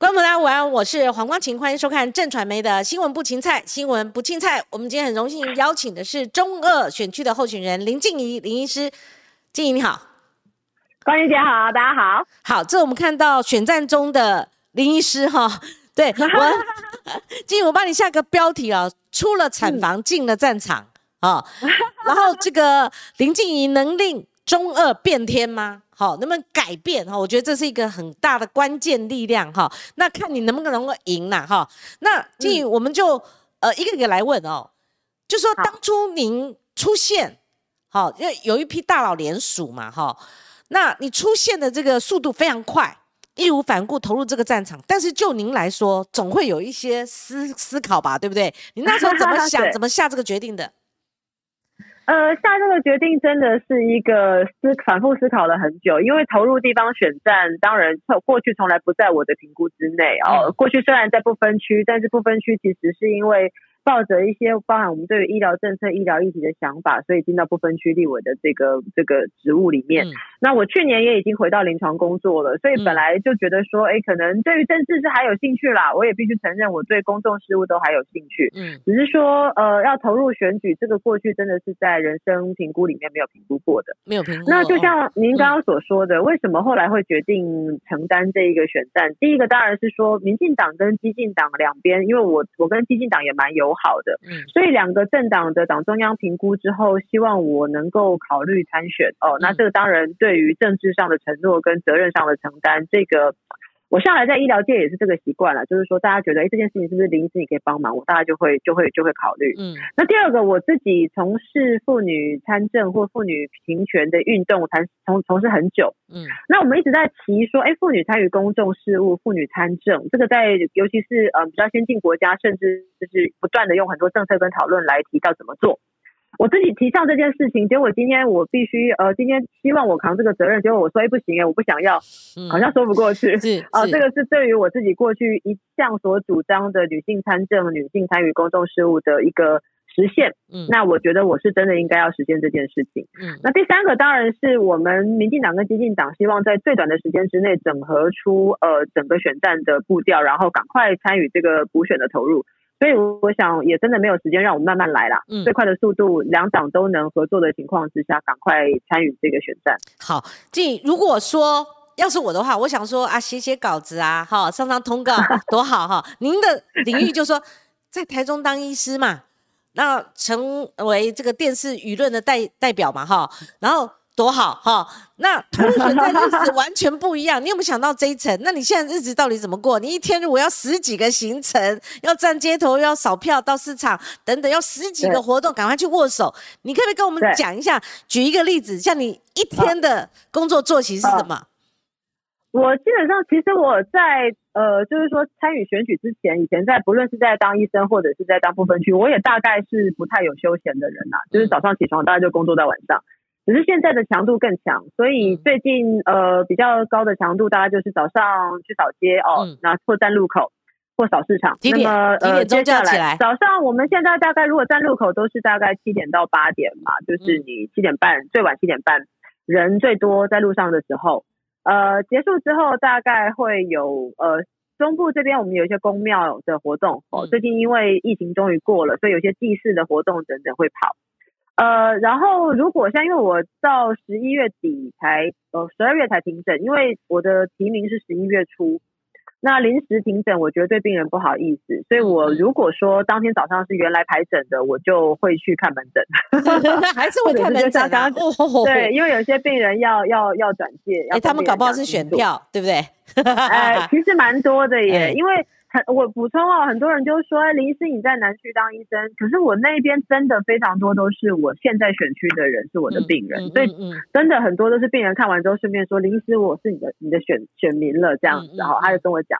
观众朋友大家午安，我是黄光琴，欢迎收看正传媒的新闻不芹菜，新闻不青菜。我们今天很荣幸邀请的是中二选区的候选人林静怡林医师，静怡你好，关怡姐好，大家好，好，这我们看到选战中的林医师哈，对我，静怡我帮你下个标题啊，出了产房进了战场啊，然后这个林静怡能令中二变天吗？好，能不能改变哈？我觉得这是一个很大的关键力量哈。那看你能不能够赢啦哈。那静怡，我们就呃一个一个来问哦。就说当初您出现，好，因为有一批大佬联署嘛哈。那你出现的这个速度非常快，义无反顾投入这个战场。但是就您来说，总会有一些思思考吧，对不对？你那时候怎么想，怎么下这个决定的？呃，下这个决定真的是一个思反复思考了很久，因为投入地方选战，当然过去从来不在我的评估之内哦。过去虽然在不分区，但是不分区其实是因为。抱着一些包含我们对于医疗政策、医疗议题的想法，所以进到不分区立委的这个这个职务里面。那我去年也已经回到临床工作了，所以本来就觉得说，哎，可能对于政治是还有兴趣啦。我也必须承认，我对公众事务都还有兴趣。嗯，只是说，呃，要投入选举，这个过去真的是在人生评估里面没有评估过的，没有评估。那就像您刚刚所说的，为什么后来会决定承担这一个选战？第一个当然是说，民进党跟激进党两边，因为我我跟激进党也蛮友好的，嗯，所以两个政党的党中央评估之后，希望我能够考虑参选哦。那这个当然对于政治上的承诺跟责任上的承担，这个。我向来在医疗界也是这个习惯了，就是说大家觉得哎这件事情是不是林医师你可以帮忙，我大家就会就会就会考虑。嗯，那第二个我自己从事妇女参政或妇女平权的运动，从从从事很久。嗯，那我们一直在提说，哎，妇女参与公众事务，妇女参政，这个在尤其是呃比较先进国家，甚至就是不断的用很多政策跟讨论来提到怎么做。我自己提倡这件事情，结果今天我必须呃，今天希望我扛这个责任，结果我说哎不行哎，我不想要，好像说不过去。是啊，这个是对于我自己过去一向所主张的女性参政、女性参与公众事务的一个实现。嗯，那我觉得我是真的应该要实现这件事情。嗯，那第三个当然是我们民进党跟激进党希望在最短的时间之内整合出呃整个选战的步调，然后赶快参与这个补选的投入。所以我想也真的没有时间让我们慢慢来啦。嗯，最快的速度，两党都能合作的情况之下，赶快参与这个选战。好，这，如果说要是我的话，我想说啊，写写稿子啊，哈，上上通告 多好哈。您的领域就说在台中当医师嘛，那成为这个电视舆论的代代表嘛，哈，然后。多好哈！那同选在日子完全不一样。你有没有想到这一层？那你现在日子到底怎么过？你一天如果要十几个行程，要站街头，要扫票，到市场等等，要十几个活动，赶快去握手。你可不可以跟我们讲一下？举一个例子，像你一天的工作作息是什么？我基本上，其实我在呃，就是说参与选举之前，以前在不论是在当医生或者是在当部分区，我也大概是不太有休闲的人呐。就是早上起床，大概就工作到晚上。只是现在的强度更强，所以最近呃比较高的强度，大概就是早上去扫街哦，那或站路口或扫市场。那么呃接下来早上我们现在大概如果站路口都是大概七点到八点嘛，就是你七点半最晚七点半人最多在路上的时候，呃结束之后大概会有呃中部这边我们有一些公庙的活动哦，最近因为疫情终于过了，所以有些祭祀的活动等等会跑。呃，然后如果像因为我到十一月底才，呃，十二月才停诊，因为我的提名是十一月初，那临时停诊，我觉得对病人不好意思，所以我如果说当天早上是原来排诊的，我就会去看门诊，还是会看门诊啊？对，因为有些病人要要要转介，哎，他们搞不好是选票，对不对？哎，其实蛮多的耶，因为。很，我补充哦，很多人就说林医师你在南区当医生，可是我那边真的非常多都是我现在选区的人是我的病人，所以真的很多都是病人看完之后顺便说林医师我是你的你的选选民了这样子，然后他就跟我讲，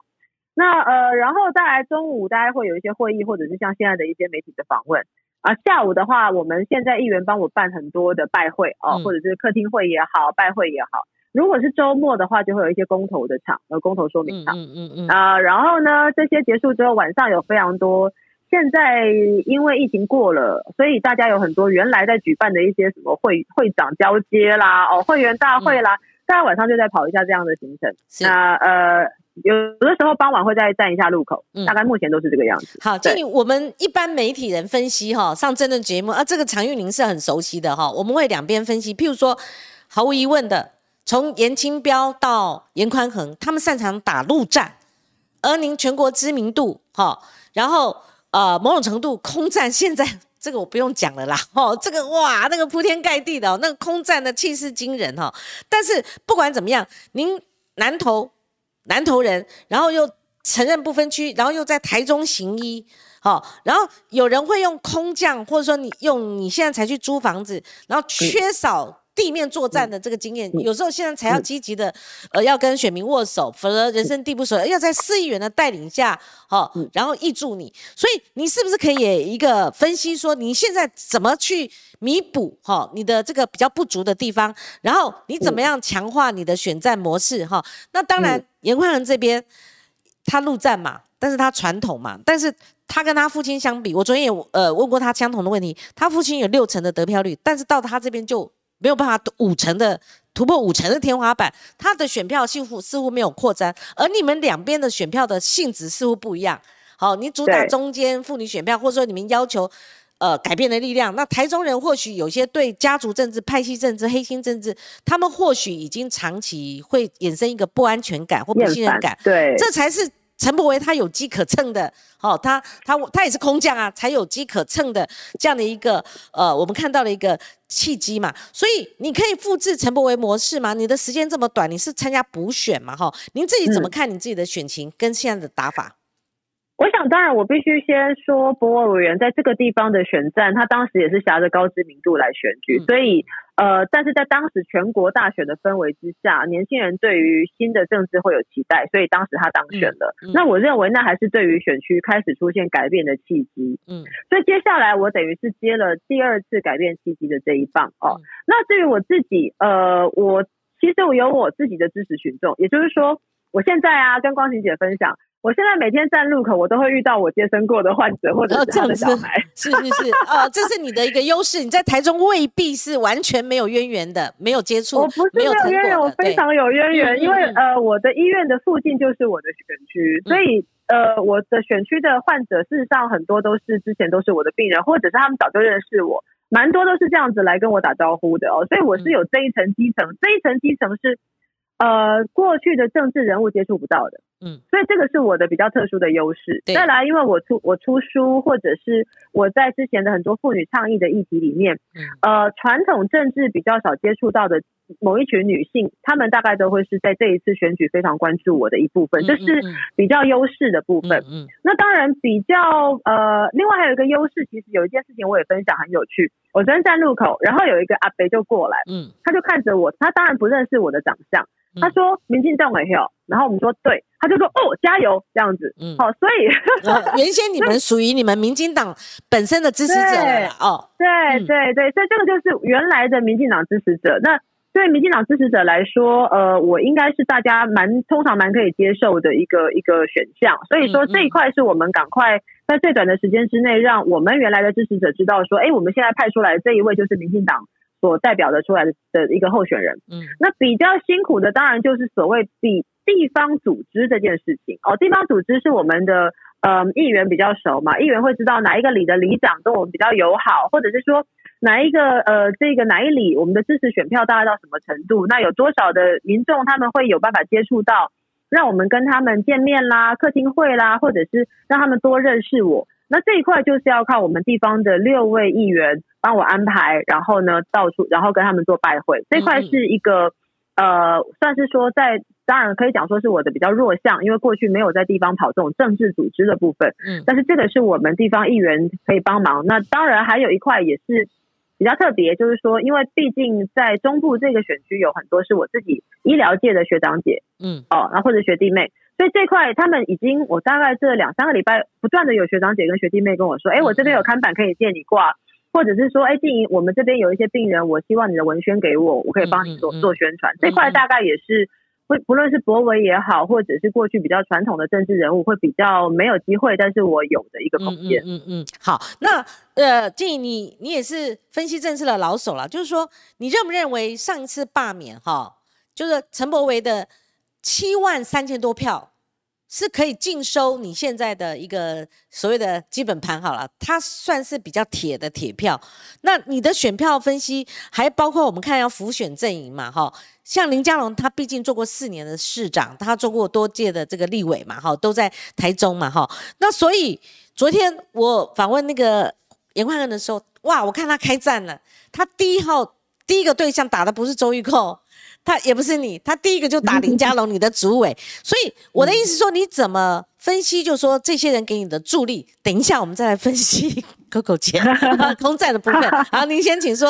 那呃然后再来中午大家会有一些会议或者是像现在的一些媒体的访问。啊，下午的话我们现在议员帮我办很多的拜会哦，或者是客厅会也好，拜会也好。如果是周末的话，就会有一些公投的场，呃，公投说明场，嗯嗯嗯啊，然后呢，这些结束之后，晚上有非常多。现在因为疫情过了，所以大家有很多原来在举办的一些什么会会长交接啦，哦，会员大会啦，大家晚上就在跑一下这样的行程。那呃，有的时候傍晚会再站一下路口，嗯大概目前都是这个样子。好，经理，我们一般媒体人分析哈，上真的节目啊，这个常玉宁是很熟悉的哈，我们会两边分析。譬如说，毫无疑问的，从严清标到严宽恒，他们擅长打陆战，而您全国知名度哈，然后呃某种程度空战，现在 这个我不用讲了啦，哦，这个哇，那个铺天盖地的，那个空战的气势惊人哈。但是不管怎么样，您南投。南投人，然后又承认不分区，然后又在台中行医，好，然后有人会用空降，或者说你用你现在才去租房子，然后缺少地面作战的这个经验，有时候现在才要积极的，呃，要跟选民握手，否则人生地不熟，要在市议员的带领下，好，然后挹注你，所以你是不是可以一个分析说，你现在怎么去？弥补哈你的这个比较不足的地方，然后你怎么样强化你的选战模式哈？那当然，严宽仁这边他陆战嘛，但是他传统嘛，但是他跟他父亲相比，我昨天也呃问过他相同的问题，他父亲有六成的得票率，但是到他这边就没有办法五成的突破五成的天花板，他的选票似乎似乎没有扩张，而你们两边的选票的性质似乎不一样。好，你主打中间妇女选票，或者说你们要求。呃，改变的力量。那台中人或许有些对家族政治、派系政治、黑心政治，他们或许已经长期会衍生一个不安全感或不信任感。对，这才是陈伯维他有机可乘的。哦，他他他也是空降啊，才有机可乘的这样的一个呃，我们看到了一个契机嘛。所以你可以复制陈伯维模式吗？你的时间这么短，你是参加补选嘛？哈，您自己怎么看你自己的选情跟现在的打法？我想，当然，我必须先说，博尔委员在这个地方的选战，他当时也是挟着高知名度来选举，所以，呃，但是在当时全国大选的氛围之下，年轻人对于新的政治会有期待，所以当时他当选了。那我认为，那还是对于选区开始出现改变的契机。嗯，所以接下来我等于是接了第二次改变契机的这一棒哦。那至于我自己，呃，我其实我有我自己的支持群众，也就是说，我现在啊，跟光晴姐分享。我现在每天站路口，我都会遇到我接生过的患者或者是他的小孩。是是是，啊，这是你的一个优势。你在台中未必是完全没有渊源的，没有接触。我不是没有渊源，我非常有渊源，因为呃，我的医院的附近就是我的选区，所以呃，我的选区的患者事实上很多都是之前都是我的病人，或者是他们早就认识我，蛮多都是这样子来跟我打招呼的哦。所以我是有这一层基层，这一层基层是。呃，过去的政治人物接触不到的，嗯，所以这个是我的比较特殊的优势。再来，因为我出我出书，或者是我在之前的很多妇女倡议的议题里面，呃，传统政治比较少接触到的某一群女性，她们大概都会是在这一次选举非常关注我的一部分，这是比较优势的部分。嗯，那当然比较呃，另外还有一个优势，其实有一件事情我也分享很有趣。我昨天站路口，然后有一个阿伯就过来，嗯，他就看着我，他当然不认识我的长相。他说：“民进党委票。”然后我们说：“对。”他就说：“哦，加油！”这样子，嗯，好，所以 原先你们属于你们民进党本身的支持者哦，对对对，所以这个就是原来的民进党支持者。那对民进党支持者来说，呃，我应该是大家蛮通常蛮可以接受的一个一个选项。所以说这一块是我们赶快在最短的时间之内，让我们原来的支持者知道说：“哎，我们现在派出来的这一位就是民进党。”所代表的出来的的一个候选人，嗯，那比较辛苦的当然就是所谓地地方组织这件事情哦，地方组织是我们的呃议员比较熟嘛，议员会知道哪一个里的里长跟我们比较友好，或者是说哪一个呃这个哪一里我们的支持选票大概到什么程度，那有多少的民众他们会有办法接触到，让我们跟他们见面啦、客厅会啦，或者是让他们多认识我。那这一块就是要靠我们地方的六位议员帮我安排，然后呢到处，然后跟他们做拜会。这块是一个呃，算是说在，当然可以讲说是我的比较弱项，因为过去没有在地方跑这种政治组织的部分。嗯，但是这个是我们地方议员可以帮忙。那当然还有一块也是比较特别，就是说，因为毕竟在中部这个选区有很多是我自己医疗界的学长姐，嗯，哦，然后或者学弟妹。所以这块，他们已经，我大概这两三个礼拜，不断的有学长姐跟学弟妹跟我说，哎，我这边有看板可以借你挂，或者是说，哎，静怡，我们这边有一些病人，我希望你的文宣给我，我可以帮你做做宣传。这块大概也是，不不论是博维也好，或者是过去比较传统的政治人物，会比较没有机会，但是我有的一个空间。嗯嗯，好，那呃，静怡，你你也是分析政治的老手了，就是说，你认不认为上一次罢免哈，就是陈博维的。七万三千多票是可以尽收你现在的一个所谓的基本盘好了，它算是比较铁的铁票。那你的选票分析还包括我们看要浮选阵营嘛，哈，像林佳龙他毕竟做过四年的市长，他做过多届的这个立委嘛，哈，都在台中嘛，哈。那所以昨天我访问那个严宽仁的时候，哇，我看他开战了，他第一号第一个对象打的不是周玉蔻。他也不是你，他第一个就打林家龙，你的主委。所以我的意思说，你怎么分析？就说这些人给你的助力。等一下，我们再来分析 Coco 姐 空战的部分。好，您先请说。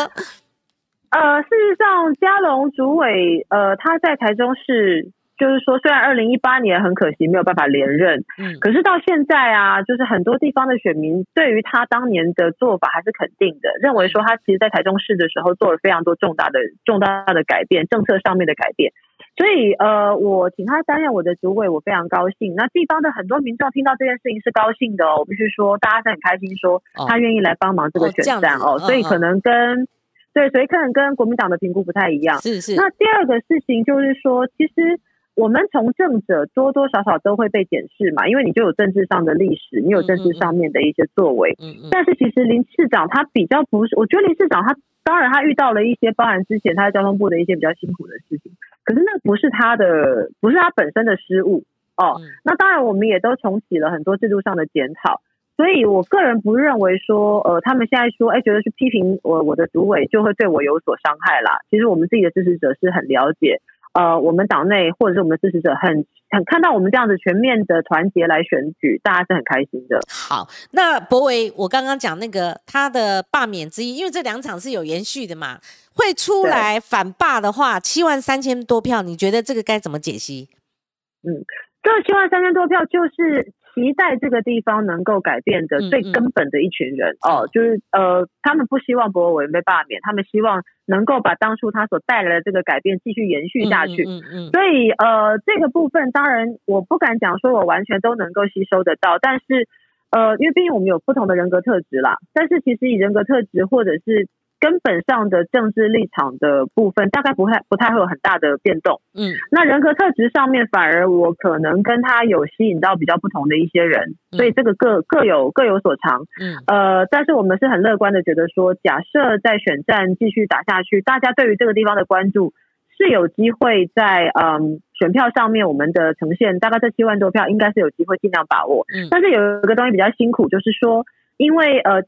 呃，事实上，嘉龙主委，呃，他在台中市。就是说，虽然二零一八年很可惜没有办法连任，嗯，可是到现在啊，就是很多地方的选民对于他当年的做法还是肯定的，认为说他其实，在台中市的时候做了非常多重大的、重大的改变，政策上面的改变。所以，呃，我请他担任我的主委，我非常高兴。那地方的很多民众听到这件事情是高兴的哦，我必须说，大家是很开心，说他愿意来帮忙这个选战哦。所以可能跟对，所以可能跟国民党的评估不太一样。是是。那第二个事情就是说，其实。我们从政者多多少少都会被检视嘛，因为你就有政治上的历史，你有政治上面的一些作为。嗯嗯。但是其实林市长他比较不是，我觉得林市长他当然他遇到了一些包含之前他在交通部的一些比较辛苦的事情，可是那不是他的，不是他本身的失误哦。那当然我们也都重启了很多制度上的检讨，所以我个人不认为说，呃，他们现在说，哎，觉得是批评我我的主委就会对我有所伤害啦。其实我们自己的支持者是很了解。呃，我们党内或者是我们的支持者很很看到我们这样子全面的团结来选举，大家是很开心的。好，那博维，我刚刚讲那个他的罢免之一，因为这两场是有延续的嘛，会出来反罢的话，七万三千多票，你觉得这个该怎么解析？嗯，这七万三千多票就是。期待这个地方能够改变的最根本的一群人哦，就是呃，他们不希望博尔委员被罢免，他们希望能够把当初他所带来的这个改变继续延续下去。嗯嗯。所以呃，这个部分当然我不敢讲说我完全都能够吸收得到，但是呃，因为毕竟我们有不同的人格特质啦。但是其实以人格特质或者是。根本上的政治立场的部分，大概不太不太会有很大的变动。嗯，那人格特质上面，反而我可能跟他有吸引到比较不同的一些人，所以这个各各有各有所长。嗯，呃，但是我们是很乐观的，觉得说，假设在选战继续打下去，大家对于这个地方的关注是有机会在嗯选票上面，我们的呈现大概这七万多票，应该是有机会尽量把握。嗯，但是有一个东西比较辛苦，就是说，因为呃。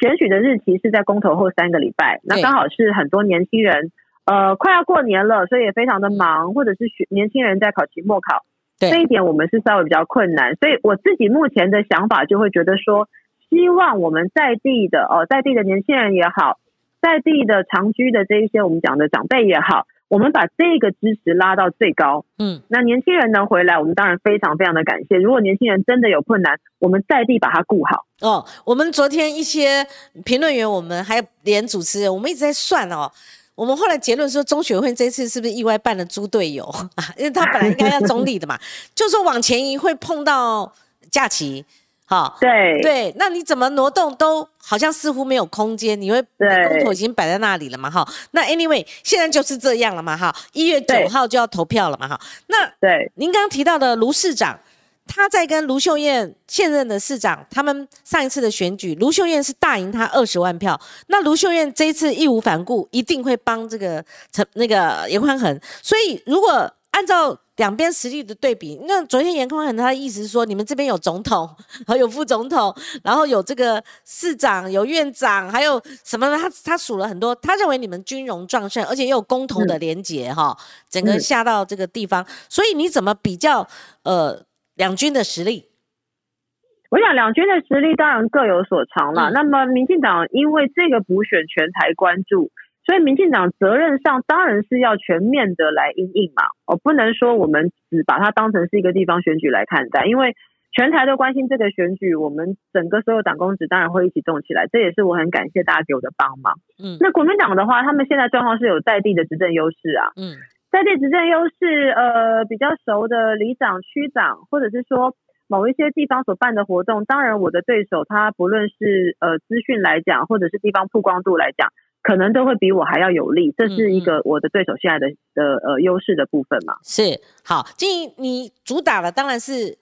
选举的日期是在公投后三个礼拜，那刚好是很多年轻人，呃，快要过年了，所以也非常的忙，或者是学年轻人在考期末考，这一点我们是稍微比较困难。所以我自己目前的想法就会觉得说，希望我们在地的哦，在地的年轻人也好，在地的长居的这一些我们讲的长辈也好。我们把这个支持拉到最高，嗯，那年轻人能回来，我们当然非常非常的感谢。如果年轻人真的有困难，我们在地把它顾好。哦，我们昨天一些评论员，我们还有连主持人，我们一直在算哦。我们后来结论说，中学会这次是不是意外办了猪队友啊？因为他本来应该要中立的嘛，就说往前移会碰到假期。好，对对，那你怎么挪动都好像似乎没有空间，你会公投已经摆在那里了嘛？哈，那 anyway 现在就是这样了嘛？哈，一月九号就要投票了嘛？哈，那对，您刚刚提到的卢市长，他在跟卢秀燕现任的市长，他们上一次的选举，卢秀燕是大赢他二十万票，那卢秀燕这一次义无反顾，一定会帮这个陈那个严宽恒，所以如果按照两边实力的对比，那昨天严宽恒他的意思是说，你们这边有总统，和 有副总统，然后有这个市长、有院长，还有什么？他他数了很多，他认为你们军容壮盛，而且又有公投的连结哈，整个下到这个地方，所以你怎么比较呃两军的实力？我想两军的实力当然各有所长了。那么民进党因为这个补选全台关注。所以，民进党责任上当然是要全面的来应应嘛，哦，不能说我们只把它当成是一个地方选举来看待，因为全台都关心这个选举，我们整个所有党公职当然会一起动起来，这也是我很感谢大家给我的帮忙。嗯，那国民党的话，他们现在状况是有在地的执政优势啊，嗯，在地执政优势，呃，比较熟的里长、区长，或者是说某一些地方所办的活动，当然我的对手他不论是呃资讯来讲，或者是地方曝光度来讲。可能都会比我还要有利，这是一个我的对手现在的的呃优势的部分嘛。是好，静怡，你主打的当然是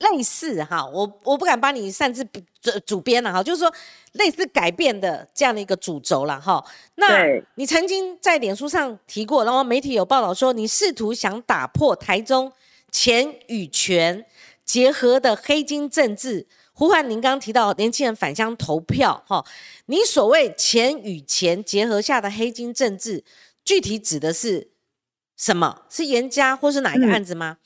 类似哈，我我不敢帮你擅自主主编了哈，就是说类似改变的这样的一个主轴了哈。那你曾经在脸书上提过，然后媒体有报道说，你试图想打破台中钱与权结合的黑金政治。呼唤您刚刚提到年轻人返乡投票，哈，你所谓钱与钱结合下的黑金政治，具体指的是什么？是严家或是哪一个案子吗？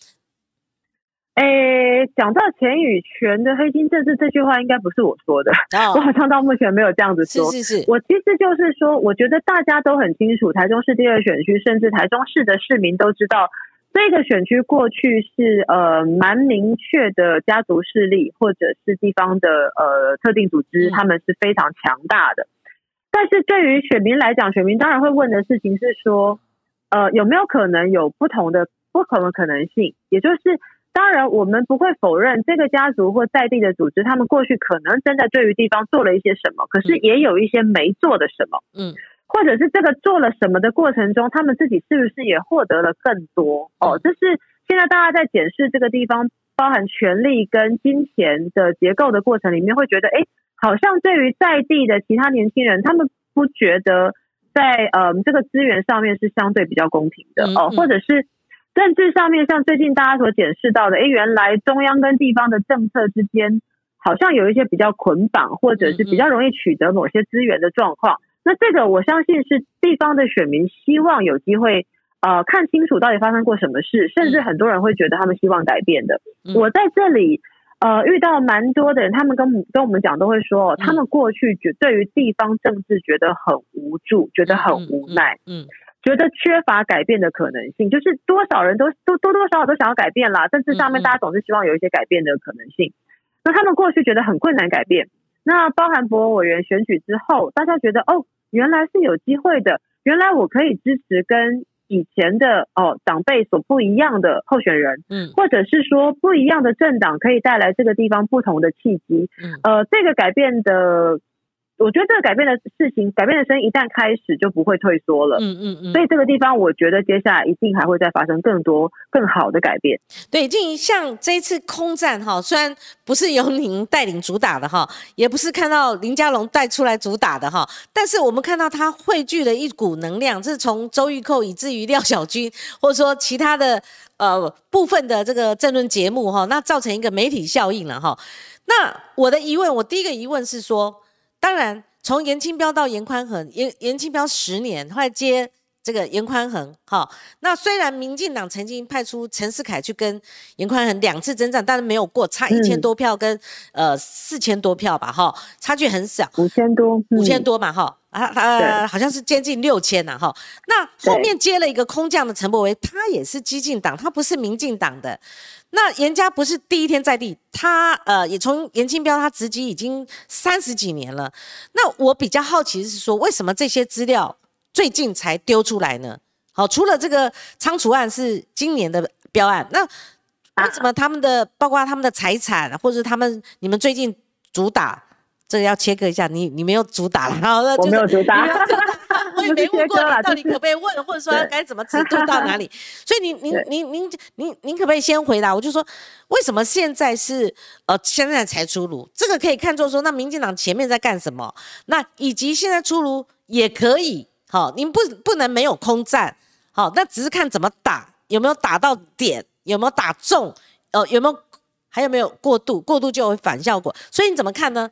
诶，讲到钱与权的黑金政治这句话，应该不是我说的，我好像到目前没有这样子说。是是是，我其实就是说，我觉得大家都很清楚，台中市第二选区，甚至台中市的市民都知道。这个选区过去是呃蛮明确的家族势力，或者是地方的呃特定组织，他们是非常强大的。但是对于选民来讲，选民当然会问的事情是说，呃有没有可能有不同的不同的可能性？也就是当然我们不会否认这个家族或在地的组织，他们过去可能真的对于地方做了一些什么，可是也有一些没做的什么。嗯。或者是这个做了什么的过程中，他们自己是不是也获得了更多？哦，这是现在大家在检视这个地方包含权力跟金钱的结构的过程里面，会觉得，哎，好像对于在地的其他年轻人，他们不觉得在呃这个资源上面是相对比较公平的哦，或者是政治上面，像最近大家所检视到的，哎，原来中央跟地方的政策之间好像有一些比较捆绑，或者是比较容易取得某些资源的状况。那这个我相信是地方的选民希望有机会呃看清楚到底发生过什么事，甚至很多人会觉得他们希望改变的。我在这里呃遇到蛮多的人，他们跟跟我们讲都会说，他们过去觉对于地方政治觉得很无助，觉得很无奈，嗯，觉得缺乏改变的可能性，就是多少人都都多多少少都想要改变啦，政治上面大家总是希望有一些改变的可能性。那他们过去觉得很困难改变，那包含博委员选举之后，大家觉得哦。原来是有机会的，原来我可以支持跟以前的哦长辈所不一样的候选人，嗯，或者是说不一样的政党可以带来这个地方不同的契机，嗯，呃，这个改变的。我觉得这个改变的事情，改变的声音一旦开始就不会退缩了。嗯嗯嗯。所以这个地方，我觉得接下来一定还会再发生更多更好的改变。对，就像这一次空战哈，虽然不是由您带领主打的哈，也不是看到林佳龙带出来主打的哈，但是我们看到他汇聚了一股能量，这是从周玉蔻以至于廖小军，或者说其他的呃部分的这个政论节目哈，那造成一个媒体效应了哈。那我的疑问，我第一个疑问是说。当然，从严清标到严宽恒，严严清标十年，后来接这个严宽恒，哈。那虽然民进党曾经派出陈世凯去跟严宽恒两次征战，但是没有过，差一千多票跟呃四千多票吧，哈，差距很小，五千多，五千多嘛，哈，啊啊，好像是接近六千呐，哈。那后面接了一个空降的陈柏维，他也是激进党，他不是民进党的。那严家不是第一天在地，他呃也从严清标他职级已经三十几年了。那我比较好奇是说，为什么这些资料最近才丢出来呢？好，除了这个仓储案是今年的标案，那为什么他们的包括他们的财产，或者他们你们最近主打？这个要切割一下，你你没有主打了，然后我没有主打，我也没问过你 到底可不可以问，或者说该怎么尺度到哪里？所以您您您您您您可不可以先回答？我就说为什么现在是呃现在才出炉？这个可以看作说那民进党前面在干什么？那以及现在出炉也可以，好，您不不能没有空战，好，那只是看怎么打，有没有打到点，有没有打中，呃，有没有还有没有过度？过度就会反效果，所以你怎么看呢？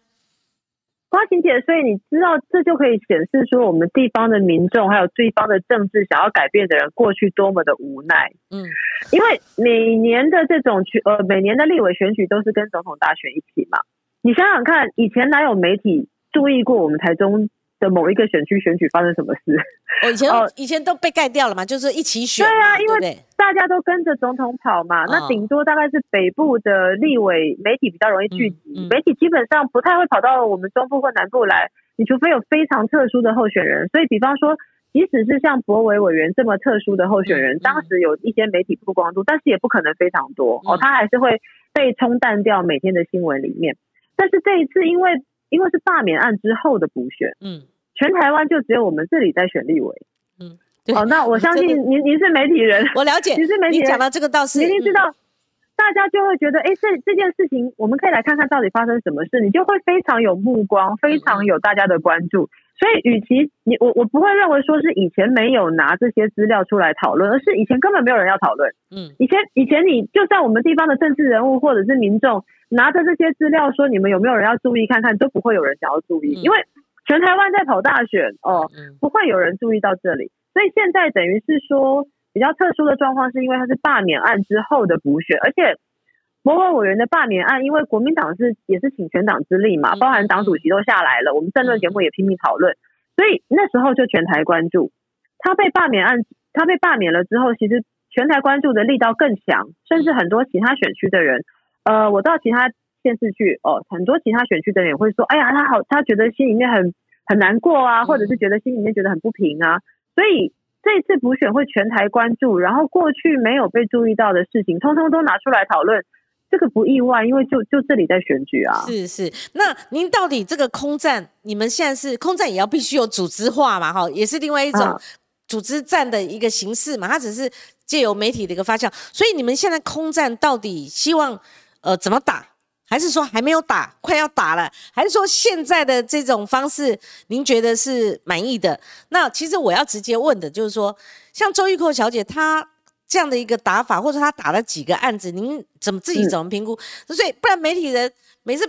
花晴姐，所以你知道，这就可以显示出，我们地方的民众还有地方的政治想要改变的人，过去多么的无奈。嗯，因为每年的这种选呃，每年的立委选举都是跟总统大选一起嘛。你想想看，以前哪有媒体注意过我们台中？的某一个选区选举发生什么事？我以前哦，以前都被盖掉了嘛，就是一起选。对啊，因为大家都跟着总统跑嘛，那顶多大概是北部的立委媒体比较容易聚集，媒体基本上不太会跑到我们中部或南部来，你除非有非常特殊的候选人。所以，比方说，即使是像博委委员这么特殊的候选人，当时有一些媒体曝光度，但是也不可能非常多哦，他还是会被冲淡掉每天的新闻里面。但是这一次，因为因为是罢免案之后的补选，嗯。全台湾就只有我们这里在选立委。嗯，哦，那我相信您您是媒体人，我了解，您是媒体人，讲到这个倒是，您知道。大家就会觉得，哎，这这件事情，我们可以来看看到底发生什么事，你就会非常有目光，非常有大家的关注。所以，与其你我我不会认为说是以前没有拿这些资料出来讨论，而是以前根本没有人要讨论。嗯，以前以前你就算我们地方的政治人物或者是民众拿着这些资料说，你们有没有人要注意看看，都不会有人想要注意，因为全台湾在跑大选哦，不会有人注意到这里。所以现在等于是说。比较特殊的状况是因为它是罢免案之后的补选，而且国会委员的罢免案，因为国民党是也是请全党之力嘛，包含党主席都下来了，我们政论节目也拼命讨论，所以那时候就全台关注他被罢免案，他被罢免了之后，其实全台关注的力道更强，甚至很多其他选区的人，呃，我到其他县市去哦，很多其他选区的人也会说，哎呀，他好，他觉得心里面很很难过啊，或者是觉得心里面觉得很不平啊，所以。这次补选会全台关注，然后过去没有被注意到的事情，通通都拿出来讨论，这个不意外，因为就就这里在选举啊。是是，那您到底这个空战，你们现在是空战也要必须有组织化嘛？哈，也是另外一种组织战的一个形式嘛？它只是借由媒体的一个发酵，所以你们现在空战到底希望呃怎么打？还是说还没有打，快要打了？还是说现在的这种方式，您觉得是满意的？那其实我要直接问的就是说，像周玉蔻小姐她这样的一个打法，或者他打了几个案子，您怎么自己怎么评估？所以不然媒体人每次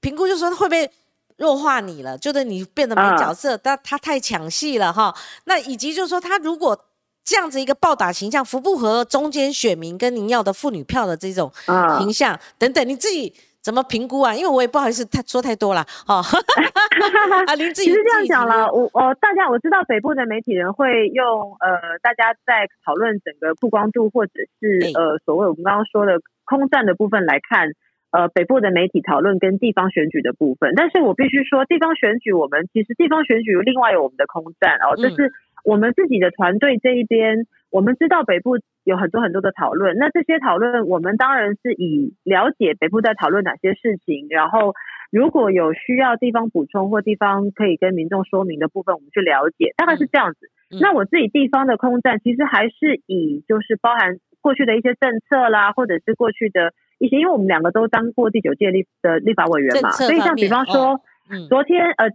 评估就说会不会弱化你了，觉得你变得没角色，但他太抢戏了哈。那以及就是说，他如果这样子一个暴打形象符不符合中间选民跟您要的妇女票的这种形象等等，你自己。怎么评估啊？因为我也不好意思太说太多了哦。啊，林志其实这样讲了，我我大家我知道北部的媒体人会用呃，大家在讨论整个曝光度或者是呃所谓我们刚刚说的空战的部分来看，呃，北部的媒体讨论跟地方选举的部分。但是我必须说，地方选举我们其实地方选举另外有我们的空战哦，就是我们自己的团队这一边，我们知道北部。有很多很多的讨论，那这些讨论我们当然是以了解北部在讨论哪些事情，然后如果有需要地方补充或地方可以跟民众说明的部分，我们去了解，大概是这样子。那我自己地方的空战其实还是以就是包含过去的一些政策啦，或者是过去的一些，因为我们两个都当过第九届立的立法委员嘛，所以像比方说，昨天呃。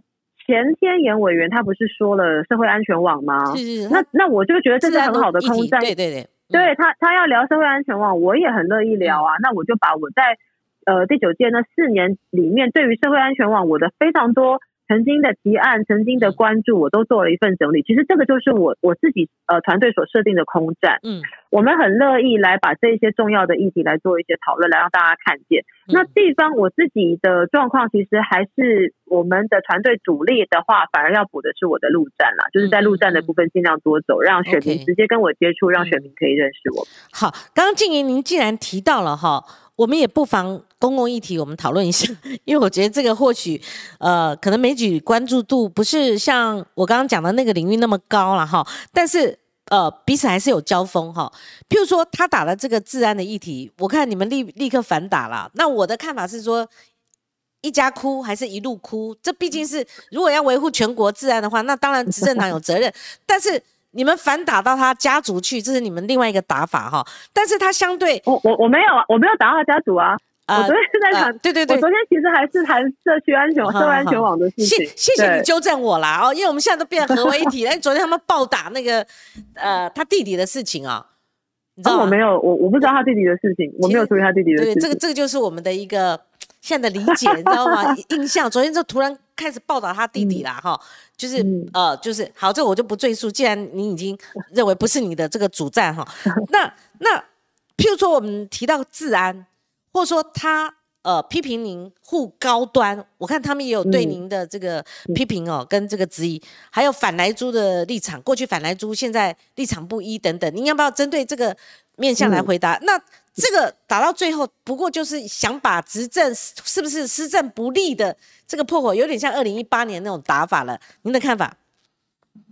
前天严委员他不是说了社会安全网吗？是是。那那我就觉得这是很好的空战。对对对。对他他要聊社会安全网，我也很乐意聊啊。那我就把我在呃第九届那四年里面，对于社会安全网我的非常多。曾经的提案，曾经的关注，我都做了一份整理。其实这个就是我我自己呃团队所设定的空战。嗯，我们很乐意来把这些重要的议题来做一些讨论，来让大家看见。那地方我自己的状况，其实还是我们的团队主力的话，反而要补的是我的陆战啦，就是在陆战的部分尽量多走，让选民直接跟我接触，让选民可以认识我。好，刚刚静怡您既然提到了哈。我们也不妨公共议题，我们讨论一下，因为我觉得这个或许，呃，可能媒体关注度不是像我刚刚讲的那个领域那么高了哈，但是呃，彼此还是有交锋哈。譬如说他打了这个治安的议题，我看你们立立刻反打了。那我的看法是说，一家哭还是一路哭？这毕竟是如果要维护全国治安的话，那当然执政党有责任，但是。你们反打到他家族去，这是你们另外一个打法哈。但是他相对我我我没有啊，我没有打到他家族啊。我昨天是在谈，对对对，我昨天其实还是谈社区安全、社会安全网的事情。谢谢谢你纠正我啦哦，因为我们现在都变合为一体了。昨天他们暴打那个呃他弟弟的事情啊，你知道我没有，我我不知道他弟弟的事情，我没有注意他弟弟的事情。对，这个这个就是我们的一个现在的理解，你知道吗？印象昨天就突然开始报道他弟弟啦哈。就是呃，就是好，这我就不赘述。既然你已经认为不是你的这个主战哈，那那譬如说我们提到治安，或者说他呃批评您护高端，我看他们也有对您的这个批评哦，跟这个质疑，还有反来猪的立场，过去反来猪，现在立场不一等等，您要不要针对这个面向来回答？那这个打到最后，不过就是想把执政是不是施政不利的这个破口，有点像二零一八年那种打法了。您的看法？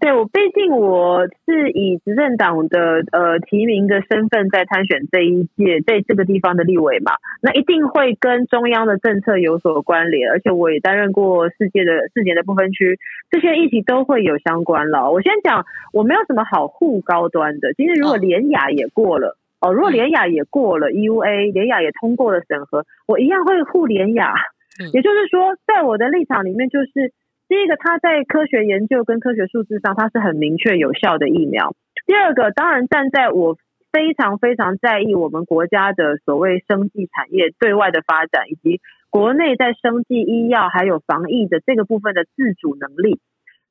对我，毕竟我是以执政党的呃提名的身份在参选这一届，在这个地方的立委嘛，那一定会跟中央的政策有所关联，而且我也担任过世界的世界的部分区，这些议题都会有相关了。我先讲，我没有什么好护高端的。今天如果联雅也过了哦，如果联雅也过了 EUA，联雅也通过了审核，我一样会护联雅。也就是说，在我的立场里面，就是。第一个，它在科学研究跟科学数字上，它是很明确有效的疫苗。第二个，当然站在我非常非常在意我们国家的所谓生技产业对外的发展，以及国内在生技医药还有防疫的这个部分的自主能力。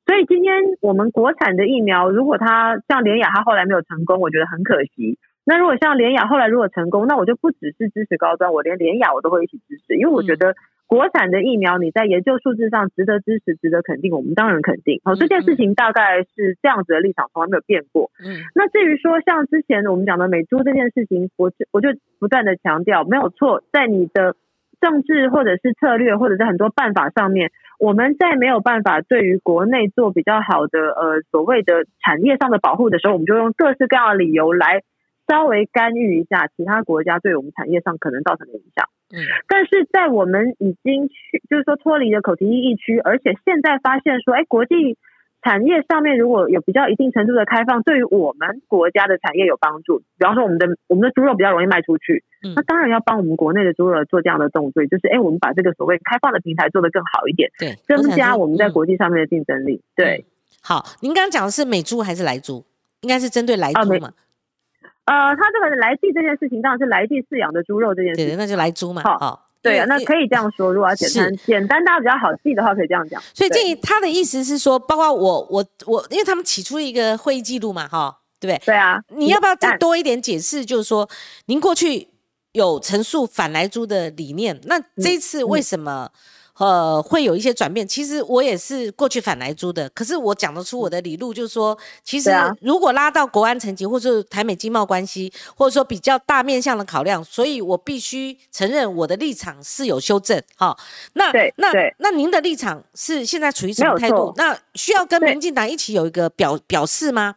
所以今天我们国产的疫苗，如果它像联雅，它后来没有成功，我觉得很可惜。那如果像联雅后来如果成功，那我就不只是支持高端，我连联雅我都会一起支持，因为我觉得。国产的疫苗，你在研究数字上值得支持、值得肯定，我们当然肯定。好，这件事情大概是这样子的立场，从来没有变过。嗯，那至于说像之前我们讲的美猪这件事情，我我就不断的强调，没有错，在你的政治或者是策略或者是很多办法上面，我们在没有办法对于国内做比较好的呃所谓的产业上的保护的时候，我们就用各式各样的理由来稍微干预一下其他国家对我们产业上可能造成的影响。嗯，但是在我们已经去，就是说脱离了口蹄疫疫区，而且现在发现说，哎，国际产业上面如果有比较一定程度的开放，对于我们国家的产业有帮助。比方说，我们的我们的猪肉比较容易卖出去，那当然要帮我们国内的猪肉做这样的动作，就是哎，我们把这个所谓开放的平台做得更好一点，对，增加我们在国际上面的竞争力。对，好，您刚刚讲的是美猪还是来猪？应该是针对来猪嘛？呃，他这个来地这件事情，当然是来地饲养的猪肉这件事，对，那就来猪嘛。好，对啊，那可以这样说。如果要简单简单，大家比较好记的话，可以这样讲。所以建议他的意思是说，包括我我我，因为他们起初一个会议记录嘛，哈，对不对？对啊。你要不要再多一点解释？就是说，您过去有陈述反来租的理念，那这次为什么？呃，会有一些转变。其实我也是过去反来租的，可是我讲得出我的理路，就是说，其实如果拉到国安层级，或是台美经贸关系，或者说比较大面向的考量，所以我必须承认我的立场是有修正。好，那那那您的立场是现在处于什么态度？那需要跟民进党一起有一个表表示吗？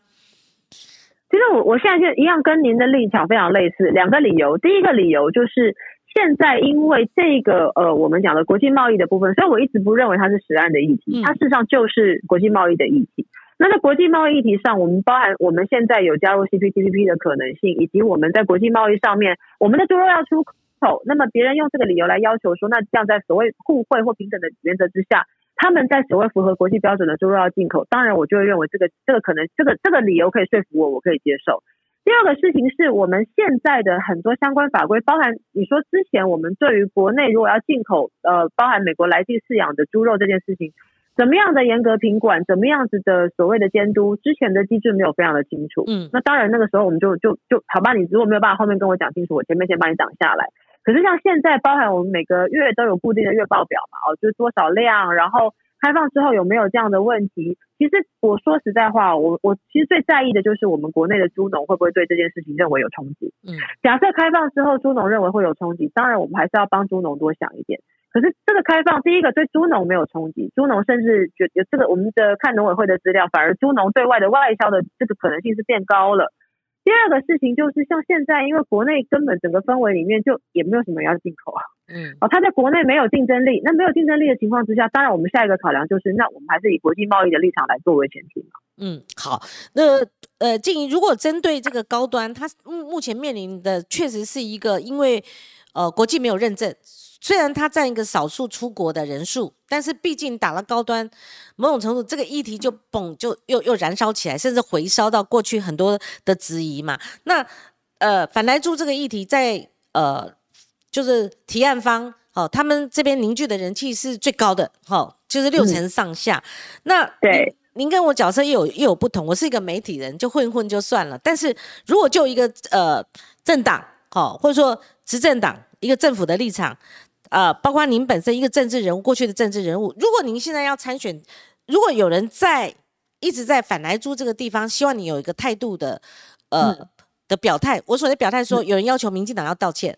其实我我现在就一样跟您的立场非常类似，两个理由。第一个理由就是。现在因为这个呃，我们讲的国际贸易的部分，所以我一直不认为它是实案的议题，它事实上就是国际贸易的议题。那在国际贸易议题上，我们包含我们现在有加入 CPTPP 的可能性，以及我们在国际贸易上面，我们的猪肉要出口，那么别人用这个理由来要求说，那这样在所谓互惠或平等的原则之下，他们在所谓符合国际标准的猪肉要进口，当然我就会认为这个这个可能这个这个理由可以说服我，我可以接受。第二个事情是我们现在的很多相关法规，包含你说之前我们对于国内如果要进口，呃，包含美国来地饲养的猪肉这件事情，怎么样的严格品管，怎么样子的所谓的监督，之前的机制没有非常的清楚。嗯，那当然那个时候我们就就就好吧，你如果没有办法后面跟我讲清楚，我前面先帮你讲下来。可是像现在，包含我们每个月都有固定的月报表嘛，哦，就是多少量，然后。开放之后有没有这样的问题？其实我说实在话，我我其实最在意的就是我们国内的猪农会不会对这件事情认为有冲击。嗯，假设开放之后猪农认为会有冲击，当然我们还是要帮猪农多想一点。可是这个开放，第一个对猪农没有冲击，猪农甚至觉得这个我们的看农委会的资料，反而猪农对外的外销的这个可能性是变高了。第二个事情就是，像现在，因为国内根本整个氛围里面就也没有什么要进口啊，嗯，哦，它在国内没有竞争力，那没有竞争力的情况之下，当然我们下一个考量就是，那我们还是以国际贸易的立场来作为前提嘛。嗯，好，那呃，静怡，如果针对这个高端，它目目前面临的确实是一个，因为呃国际没有认证。虽然它占一个少数出国的人数，但是毕竟打了高端，某种程度这个议题就嘣就又又燃烧起来，甚至回烧到过去很多的质疑嘛。那呃反来猪这个议题在呃就是提案方哦，他们这边凝聚的人气是最高的，哦，就是六成上下。那对您跟我角色又有又有不同，我是一个媒体人，就混混就算了。但是如果就一个呃政党，好或者说执政党一个政府的立场。呃，包括您本身一个政治人物，过去的政治人物，如果您现在要参选，如果有人在一直在反来租这个地方，希望你有一个态度的，呃的表态。我所谓表态说，有人要求民进党要道歉，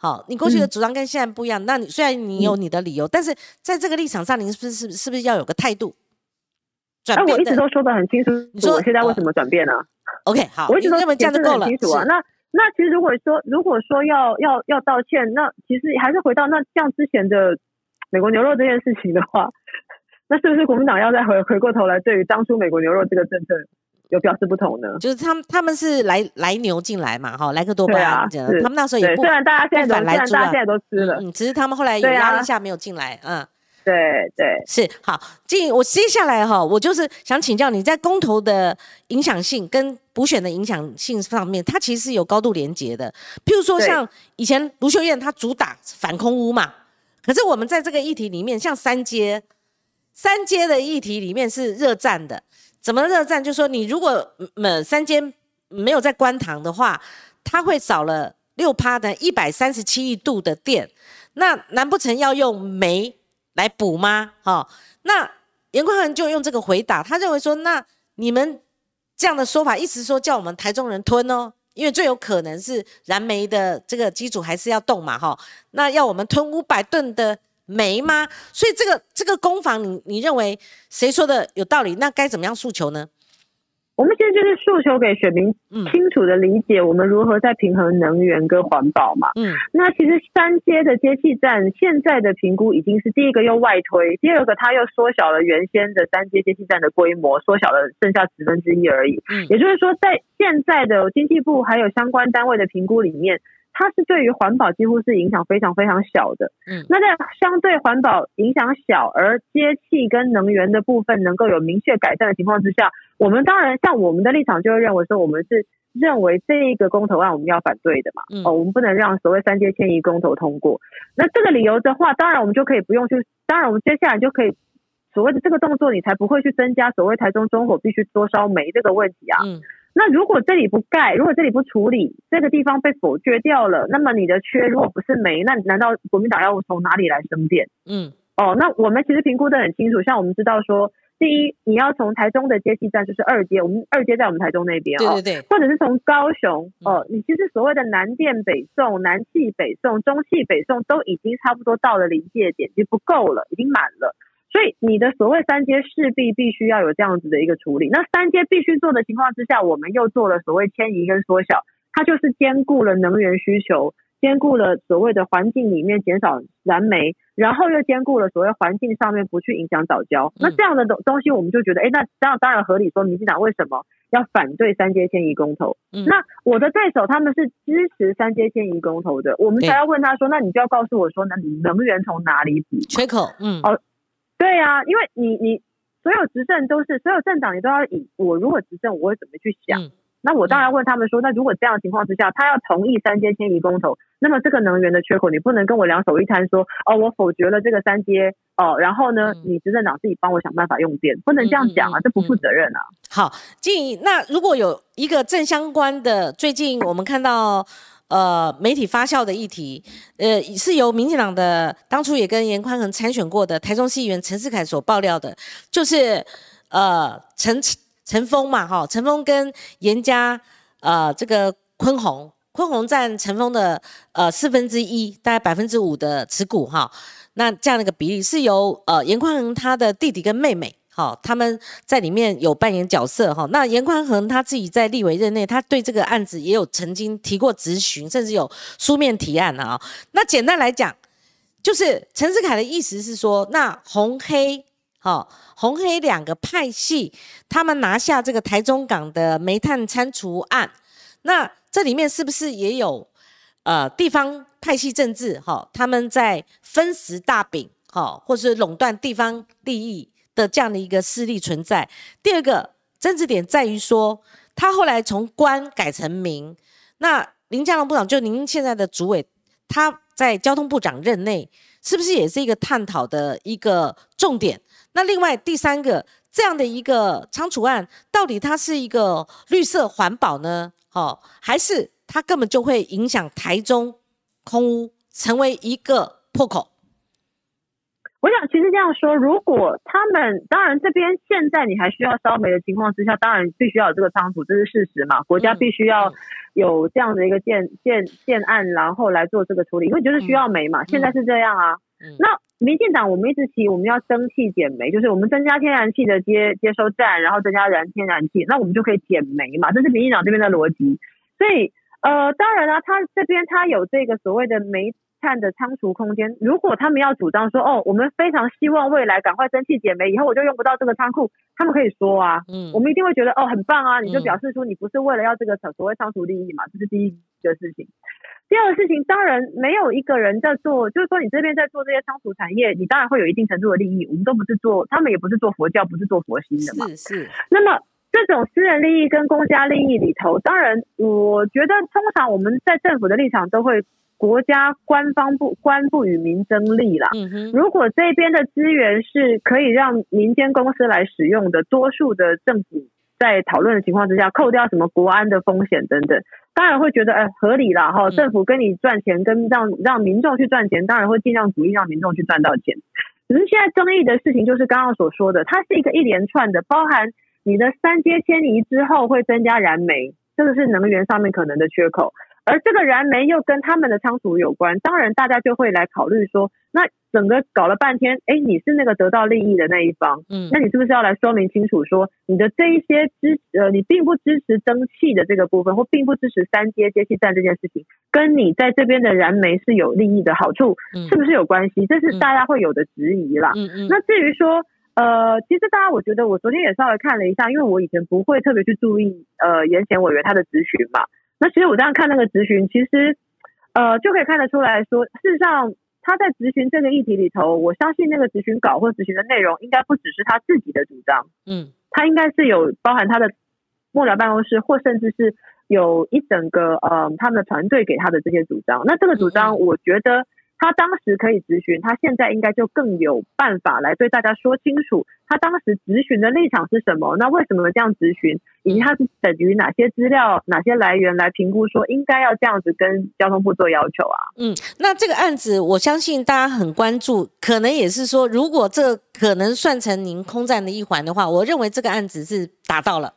好，你过去的主张跟现在不一样，那你虽然你有你的理由，但是在这个立场上，您是不是是不是要有个态度？转变。我一直都说的很清楚，你说我现在为什么转变呢？OK，好，我一直都认为这样就够了。清楚啊，那那其实如果说如果说要要要道歉，那其实还是回到那像之前的美国牛肉这件事情的话，那是不是国民党要再回回过头来，对于当初美国牛肉这个政策？有表示不同呢，就是他们他们是来来牛进来嘛，哈，莱克多巴胺这样，他们那时候也不，虽然大家现在都，虽然大家现在都吃了，嗯，只是他们后来有压力下没有进来，嗯，对对是好，进我接下来哈，我就是想请教你在公投的影响性跟补选的影响性上面，它其实是有高度连结的。譬如说像以前卢秀燕她主打反空屋嘛，可是我们在这个议题里面，像三阶三阶的议题里面是热战的。怎么热战？就说你如果呃三间没有在关塘的话，它会少了六趴的一百三十七亿度的电，那难不成要用煤来补吗？哈，那严宽恒就用这个回答，他认为说，那你们这样的说法，意思说叫我们台中人吞哦，因为最有可能是燃煤的这个机组还是要动嘛，哈，那要我们吞五百吨的。没吗？所以这个这个攻防，你你认为谁说的有道理？那该怎么样诉求呢？我们现在就是诉求给选民清楚的理解，我们如何在平衡能源跟环保嘛。嗯，那其实三阶的接气站现在的评估已经是第一个又外推，第二个它又缩小了原先的三阶接气站的规模，缩小了剩下十分之一而已。嗯，也就是说，在现在的经济部还有相关单位的评估里面。它是对于环保几乎是影响非常非常小的，嗯，那在相对环保影响小而接气跟能源的部分能够有明确改善的情况之下，我们当然像我们的立场就会认为说，我们是认为这一个公投案我们要反对的嘛，哦，我们不能让所谓三阶迁移公投通过。那这个理由的话，当然我们就可以不用去，当然我们接下来就可以所谓的这个动作，你才不会去增加所谓台中中火必须多烧煤这个问题啊。那如果这里不盖，如果这里不处理，这个地方被否决掉了，那么你的缺如果不是煤，那难道国民党要从哪里来生电？嗯，哦，那我们其实评估的很清楚，像我们知道说，第一，你要从台中的接气站就是二阶，我们二阶在我们台中那边哦，对对对，或者是从高雄哦，你其实所谓的南电北送、南气北送、中气北送都已经差不多到了临界点，就不够了，已经满了。所以你的所谓三阶势必必须要有这样子的一个处理。那三阶必须做的情况之下，我们又做了所谓迁移跟缩小，它就是兼顾了能源需求，兼顾了所谓的环境里面减少燃煤，然后又兼顾了所谓环境上面不去影响早教。那这样的东东西，我们就觉得，哎，那这样当然合理。说民进党为什么要反对三阶迁移公投？那我的对手他们是支持三阶迁移公投的，我们才要问他说，那你就要告诉我说，那你能源从哪里补？缺口，嗯，哦。对呀，因为你你所有执政都是所有政党，你都要以我如果执政，我会怎么去想？那我当然问他们说，那如果这样的情况之下，他要同意三阶迁移公投，那么这个能源的缺口，你不能跟我两手一摊说，哦，我否决了这个三阶，哦，然后呢，你执政党自己帮我想办法用电，不能这样讲啊，这不负责任啊。好，静怡那如果有一个正相关的，最近我们看到。呃，媒体发酵的议题，呃，是由民进党的当初也跟严宽恒参选过的台中市议员陈世凯所爆料的，就是呃陈陈峰嘛，哈，陈峰跟严家呃这个坤宏，坤宏占陈峰的呃四分之一，大概百分之五的持股哈，那这样的一个比例是由呃严宽恒他的弟弟跟妹妹。哦，他们在里面有扮演角色哈。那严宽恒他自己在立委任内，他对这个案子也有曾经提过质询，甚至有书面提案啊。那简单来讲，就是陈世凯的意思是说，那红黑哈红黑两个派系，他们拿下这个台中港的煤炭餐厨案，那这里面是不是也有呃地方派系政治哈？他们在分食大饼哈，或是垄断地方利益？的这样的一个势力存在。第二个争执点在于说，他后来从官改成民。那林佳龙部长，就您现在的主委，他在交通部长任内，是不是也是一个探讨的一个重点？那另外第三个，这样的一个仓储案，到底它是一个绿色环保呢？哦，还是它根本就会影响台中空屋，成为一个破口？我想，其实这样说，如果他们当然这边现在你还需要烧煤的情况之下，当然必须要有这个仓储，这是事实嘛。国家必须要有这样的一个建建建案，然后来做这个处理，因为就是需要煤嘛。现在是这样啊。那民进党我们一直提我们要增气减煤，就是我们增加天然气的接接收站，然后增加燃天然气，那我们就可以减煤嘛，这是民进党这边的逻辑。所以呃，当然了，他这边他有这个所谓的煤。碳的仓储空间，如果他们要主张说，哦，我们非常希望未来赶快蒸汽减煤，以后我就用不到这个仓库，他们可以说啊，嗯，我们一定会觉得，哦，很棒啊，你就表示出你不是为了要这个所谓仓储利益嘛，这是第一个事情。第二个事情，当然没有一个人在做，就是说你这边在做这些仓储产业，你当然会有一定程度的利益。我们都不是做，他们也不是做佛教，不是做佛心的嘛，是是。那么这种私人利益跟公家利益里头，当然我觉得通常我们在政府的立场都会。国家官方不官不与民争利啦。如果这边的资源是可以让民间公司来使用的，多数的政府在讨论的情况之下，扣掉什么国安的风险等等，当然会觉得哎合理啦哈。政府跟你赚钱，跟让让民众去赚钱，当然会尽量鼓励让民众去赚到钱。只是现在争议的事情就是刚刚所说的，它是一个一连串的，包含你的三阶迁移之后会增加燃煤，这个是能源上面可能的缺口。而这个燃煤又跟他们的仓储有关，当然大家就会来考虑说，那整个搞了半天，哎，你是那个得到利益的那一方，嗯，那你是不是要来说明清楚，说你的这一些支呃，你并不支持蒸汽的这个部分，或并不支持三阶接气站这件事情，跟你在这边的燃煤是有利益的好处，是不是有关系？这是大家会有的质疑啦。嗯嗯。那至于说，呃，其实大家我觉得我昨天也稍微看了一下，因为我以前不会特别去注意呃，严贤委员他的咨询嘛。那其实我这样看那个咨询，其实，呃，就可以看得出来说，事实上他在咨询这个议题里头，我相信那个咨询稿或咨询的内容，应该不只是他自己的主张，嗯，他应该是有包含他的幕僚办公室，或甚至是有一整个呃他们的团队给他的这些主张。那这个主张，我觉得。他当时可以咨询，他现在应该就更有办法来对大家说清楚，他当时咨询的立场是什么？那为什么这样咨询？以及他是等于哪些资料、哪些来源来评估说应该要这样子跟交通部做要求啊？嗯，那这个案子我相信大家很关注，可能也是说，如果这可能算成您空战的一环的话，我认为这个案子是达到了。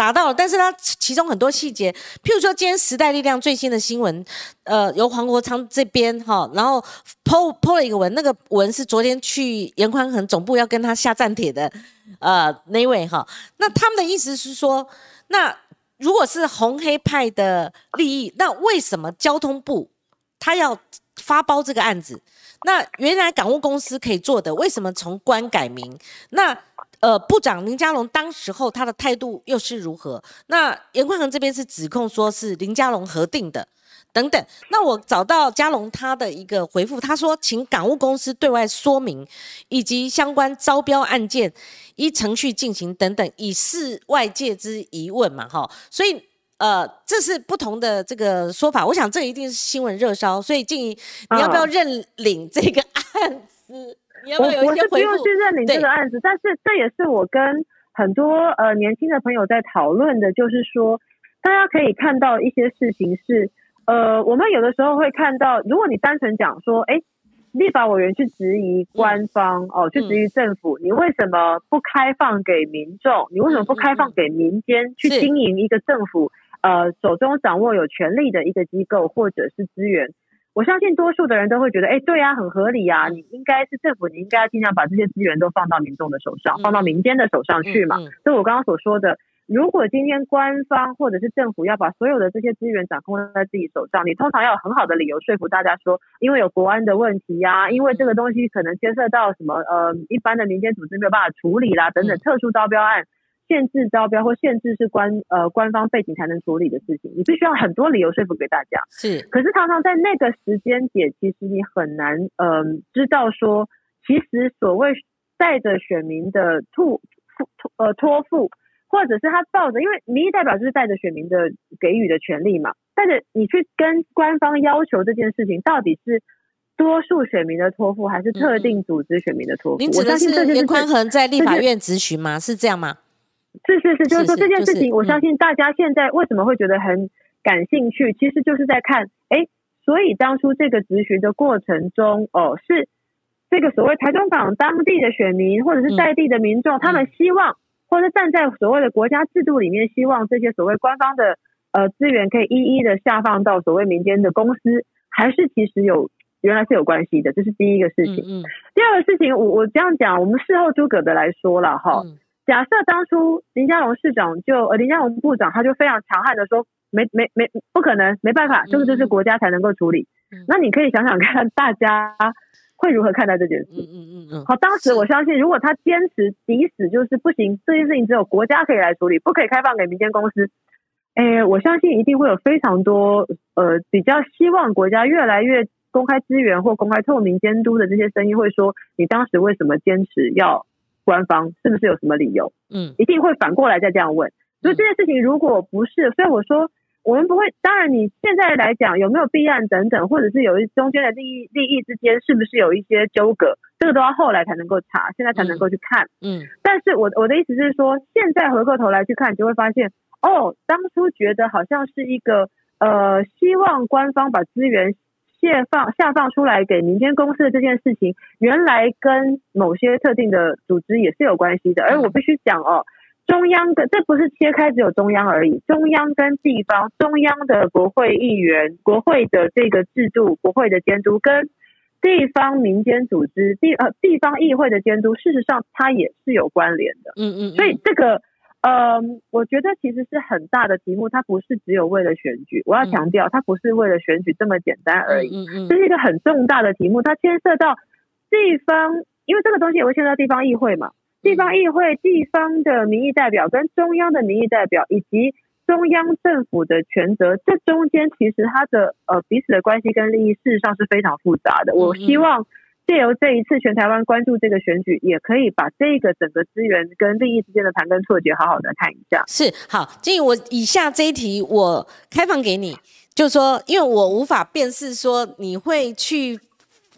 达到了，但是它其中很多细节，譬如说今天时代力量最新的新闻，呃，由黄国昌这边哈，然后剖剖了一个文，那个文是昨天去严宽恒总部要跟他下战帖的，呃，那位哈，那他们的意思是说，那如果是红黑派的利益，那为什么交通部他要发包这个案子？那原来港务公司可以做的，为什么从官改名？那呃，部长林佳龙当时候他的态度又是如何？那严宽恒这边是指控说是林佳龙核定的，等等。那我找到佳龙他的一个回复，他说请港务公司对外说明，以及相关招标案件依程序进行等等，以示外界之疑问嘛，哈。所以呃，这是不同的这个说法。我想这一定是新闻热烧，所以静怡，你要不要认领这个 案子？我我是不用去认领这？个案子，但是这也是我跟很多呃年轻的朋友在讨论的，就是说大家可以看到一些事情是呃，我们有的时候会看到，如果你单纯讲说，哎，立法委员去质疑官方哦，去质疑政府，你为什么不开放给民众？你为什么不开放给民间去经营一个政府呃手中掌握有权力的一个机构或者是资源？我相信多数的人都会觉得，哎，对呀，很合理呀。你应该是政府，你应该要尽量把这些资源都放到民众的手上，放到民间的手上去嘛。所以我刚刚所说的，如果今天官方或者是政府要把所有的这些资源掌控在自己手上，你通常要有很好的理由说服大家说，因为有国安的问题呀，因为这个东西可能牵涉到什么呃一般的民间组织没有办法处理啦，等等特殊招标案。限制招标或限制是官呃官方背景才能处理的事情，你必须要很多理由说服给大家。是，可是常常在那个时间点，其实你很难嗯知道说，其实所谓带着选民的托托呃托付，或者是他抱着，因为民意代表就是带着选民的给予的权利嘛，带着你去跟官方要求这件事情，到底是多数选民的托付，还是特定组织选民的托付？您指的是严宽恒在立法院咨询吗？是这样吗？是是是，就是说这件事情，我相信大家现在为什么会觉得很感兴趣，其实就是在看，哎，所以当初这个咨询的过程中，哦，是这个所谓台中港当地的选民或者是在地的民众，他们希望，或者站在所谓的国家制度里面，希望这些所谓官方的呃资源可以一一的下放到所谓民间的公司，还是其实有原来是有关系的，这是第一个事情。嗯。第二个事情，我我这样讲，我们事后诸葛的来说了哈。假设当初林佳龙市长就呃林佳龙部长他就非常强悍的说，没没没不可能，没办法，这个就是国家才能够处理。那你可以想想看，大家会如何看待这件事？嗯嗯嗯嗯。好，当时我相信，如果他坚持抵死，就是不行，这件事情只有国家可以来处理，不可以开放给民间公司。哎，我相信一定会有非常多呃比较希望国家越来越公开资源或公开透明监督的这些声音，会说你当时为什么坚持要官方？是不是有什么理由？嗯，一定会反过来再这样问。所以这件事情如果不是，所以我说我们不会。当然，你现在来讲有没有弊案等等，或者是有一中间的利益利益之间是不是有一些纠葛，这个都要后来才能够查，现在才能够去看。嗯，但是我我的意思是说，现在回过头来去看，就会发现。哦，当初觉得好像是一个呃，希望官方把资源下放下放出来给民间公司的这件事情，原来跟某些特定的组织也是有关系的。而我必须讲哦，中央的这不是切开只有中央而已，中央跟地方，中央的国会议员、国会的这个制度、国会的监督，跟地方民间组织、地呃地方议会的监督，事实上它也是有关联的。嗯嗯，所以这个。嗯，我觉得其实是很大的题目，它不是只有为了选举。我要强调，它不是为了选举这么简单而已。嗯嗯，这是一个很重大的题目，它牵涉到地方，因为这个东西也会牵涉到地方议会嘛，地方议会、地方的民意代表跟中央的民意代表，以及中央政府的权责，这中间其实它的呃彼此的关系跟利益，事实上是非常复杂的。我希望。借由这一次全台湾关注这个选举，也可以把这个整个资源跟利益之间的盘根错节好好的看一下。是好，金宇，我以下这一题我开放给你，就是说，因为我无法辨识说你会去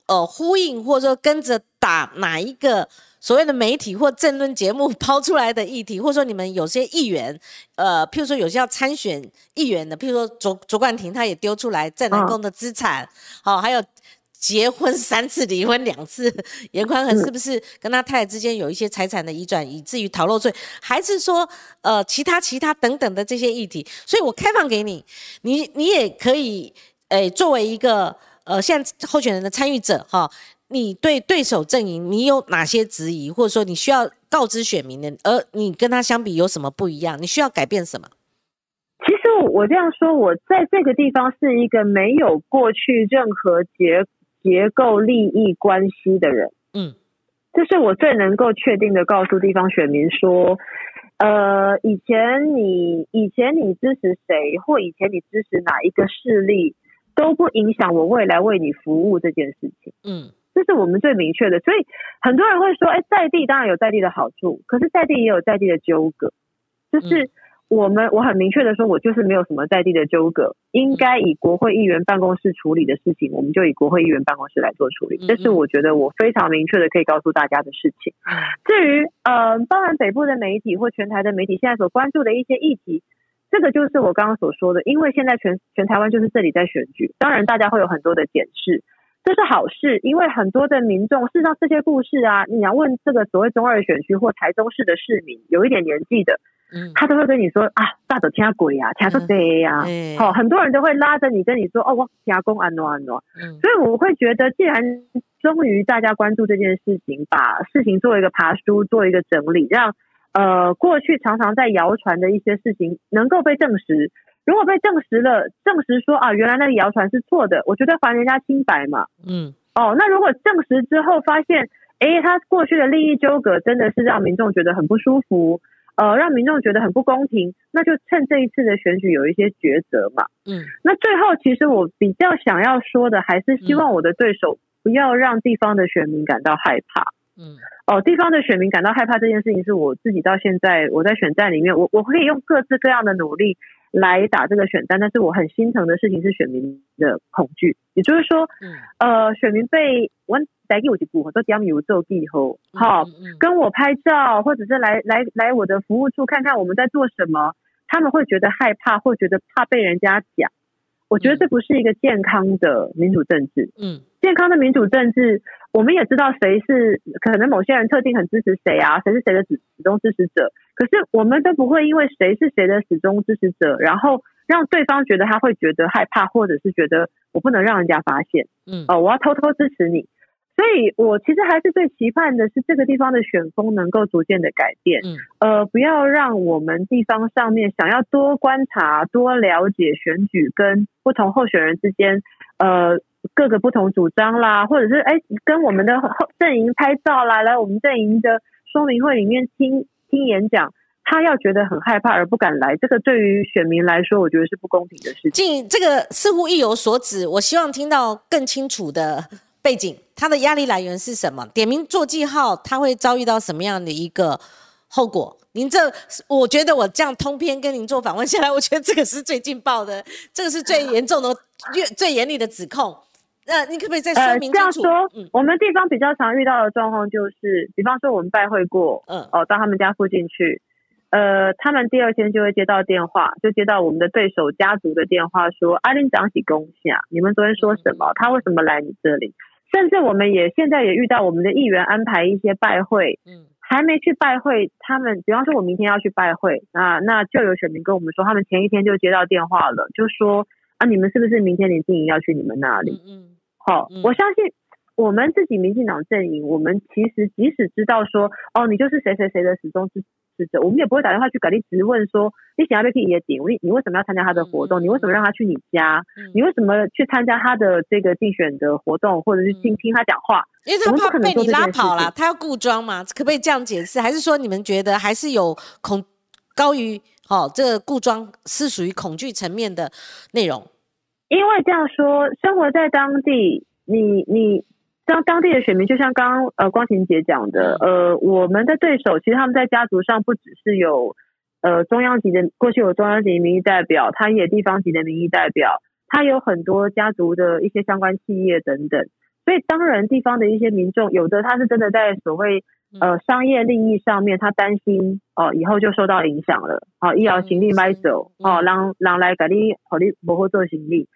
呃呼应或者说跟着打哪一个所谓的媒体或政论节目抛出来的议题，或者说你们有些议员，呃，譬如说有些要参选议员的，譬如说卓卓冠廷他也丢出来郑南宫的资产，好，还有。结婚三次，离婚两次，严宽恒是不是跟他太太之间有一些财产的移转，以至于逃漏税，还是说呃其他其他等等的这些议题？所以我开放给你，你你也可以诶作为一个呃现在候选人的参与者哈，你对对手阵营你有哪些质疑，或者说你需要告知选民的，而你跟他相比有什么不一样？你需要改变什么？其实我这样说，我在这个地方是一个没有过去任何结。结构利益关系的人，嗯，这是我最能够确定的告诉地方选民说，呃，以前你以前你支持谁，或以前你支持哪一个势力，都不影响我未来为你服务这件事情，嗯，这是我们最明确的。所以很多人会说，哎，在地当然有在地的好处，可是在地也有在地的纠葛，就是。我们我很明确的说，我就是没有什么在地的纠葛，应该以国会议员办公室处理的事情，我们就以国会议员办公室来做处理。这是我觉得我非常明确的可以告诉大家的事情。至于呃，当然北部的媒体或全台的媒体现在所关注的一些议题，这个就是我刚刚所说的，因为现在全全台湾就是这里在选举，当然大家会有很多的检视，这是好事，因为很多的民众事实上这些故事啊，你要问这个所谓中二选区或台中市的市民，有一点年纪的。他都会跟你说啊，大走听鬼呀，听说这呀，好，很多人都会拉着你跟你说哦，我加工安诺安诺，所以我会觉得，既然终于大家关注这件事情，把事情做一个爬书，做一个整理，让呃过去常常在谣传的一些事情能够被证实。如果被证实了，证实说啊，原来那个谣传是错的，我觉得还人家清白嘛。嗯，哦，那如果证实之后发现，哎，他过去的利益纠葛真的是让民众觉得很不舒服。呃，让民众觉得很不公平，那就趁这一次的选举有一些抉择嘛。嗯，那最后其实我比较想要说的，还是希望我的对手不要让地方的选民感到害怕。嗯，哦，地方的选民感到害怕这件事情，是我自己到现在我在选战里面，我我可以用各式各样的努力来打这个选战，但是我很心疼的事情是选民的恐惧，也就是说，呃，选民被我。来给我去补，说讲有做地后，好，跟我拍照，或者是来来来我的服务处看看我们在做什么，他们会觉得害怕，会觉得怕被人家讲。我觉得这不是一个健康的民主政治。嗯，健康的民主政治，我们也知道谁是可能某些人特定很支持谁啊，谁是谁的始始终支持者。可是我们都不会因为谁是谁的始终支持者，然后让对方觉得他会觉得害怕，或者是觉得我不能让人家发现，嗯，哦，我要偷偷支持你。所以我其实还是最期盼的是这个地方的选风能够逐渐的改变，嗯，呃，不要让我们地方上面想要多观察、多了解选举跟不同候选人之间，呃，各个不同主张啦，或者是哎跟我们的阵营拍照啦，来我们阵营的说明会里面听听演讲。他要觉得很害怕而不敢来，这个对于选民来说，我觉得是不公平的事情。这个似乎意有所指，我希望听到更清楚的背景，他的压力来源是什么？点名做记号，他会遭遇到什么样的一个后果？您这，我觉得我这样通篇跟您做访问下来，我觉得这个是最劲爆的，这个是最严重的、最严厉的指控。那你可不可以再说明清楚？这样说，我们地方比较常遇到的状况就是，比方说我们拜会过，嗯，哦，到他们家附近去。呃，他们第二天就会接到电话，就接到我们的对手家族的电话，说阿林长喜恭喜啊！你们昨天说什么？他为什么来你这里？甚至我们也现在也遇到我们的议员安排一些拜会，嗯，还没去拜会，他们比方说我明天要去拜会啊，那就有选民跟我们说，他们前一天就接到电话了，就说啊，你们是不是明天林静怡要去你们那里？嗯，好，我相信我们自己民进党阵营，我们其实即使知道说，哦，你就是谁谁谁的始终是。是者，我们也不会打电话去改你直问说你想要被 P 也顶，你你为什么要参加他的活动？你为什么让他去你家？你为什么去参加他的这个竞选的活动，或者是听听他讲话？因为他怕被你拉跑了，他要固装嘛？可不可以这样解释？还是说你们觉得还是有恐高于哦这个固装是属于恐惧层面的内容？因为这样说，生活在当地，你你。当当地的选民，就像刚刚呃光晴姐讲的，呃，我们的对手其实他们在家族上不只是有呃中央级的，过去有中央级民意代表，他也地方级的民意代表，他有很多家族的一些相关企业等等，所以当然地方的一些民众，有的他是真的在所谓呃商业利益上面，他担心哦以后就受到影响了，哦医疗行李买走，哦让让来给你好你不会做行李。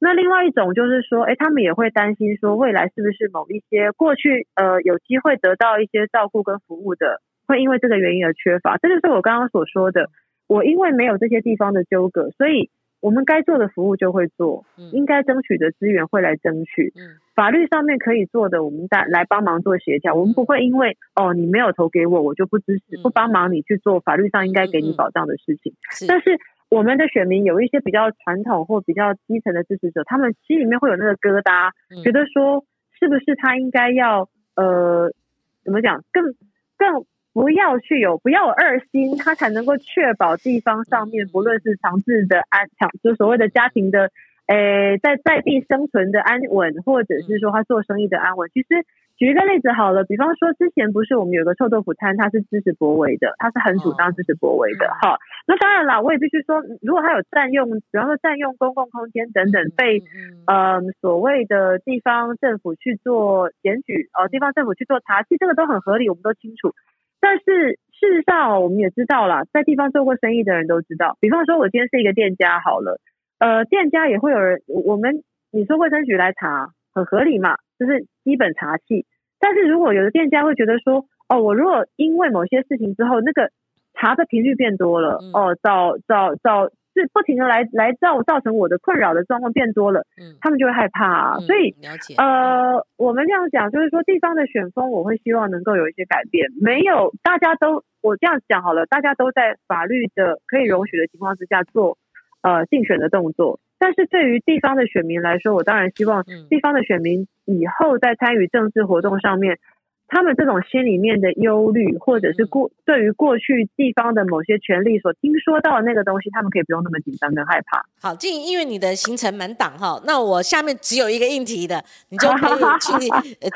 那另外一种就是说，哎，他们也会担心说，未来是不是某一些过去呃有机会得到一些照顾跟服务的，会因为这个原因而缺乏。这就是我刚刚所说的，我因为没有这些地方的纠葛，所以我们该做的服务就会做，应该争取的资源会来争取。法律上面可以做的，我们来来帮忙做协调。我们不会因为哦你没有投给我，我就不支持不帮忙你去做法律上应该给你保障的事情。但是。我们的选民有一些比较传统或比较基层的支持者，他们心里面会有那个疙瘩，觉得说是不是他应该要呃怎么讲，更更不要去有不要有二心，他才能够确保地方上面不论是长治的安强，就所谓的家庭的诶在在地生存的安稳，或者是说他做生意的安稳，其实。举一个例子好了，比方说之前不是我们有个臭豆腐摊，它是支持博维的，它是很主张支持博维的。好，那当然啦，我也必须说，如果他有占用，比方说占用公共空间等等，被呃所谓的地方政府去做检举，哦，地方政府去做查，其实这个都很合理，我们都清楚。但是事实上，我们也知道了，在地方做过生意的人都知道，比方说我今天是一个店家好了，呃，店家也会有人，我们你说卫生局来查，很合理嘛。就是基本茶气，但是如果有的店家会觉得说，哦，我如果因为某些事情之后，那个茶的频率变多了，哦，找找找是不停的来来造造成我的困扰的状况变多了，嗯，他们就会害怕，所以呃，我们这样讲就是说，地方的选风，我会希望能够有一些改变，没有大家都我这样讲好了，大家都在法律的可以容许的情况之下做呃竞选的动作。但是对于地方的选民来说，我当然希望地方的选民以后在参与政治活动上面，他们这种心里面的忧虑，或者是过对于过去地方的某些权利所听说到的那个东西，他们可以不用那么紧张跟害怕。好，静，因为你的行程满档哈，那我下面只有一个硬题的，你就可以去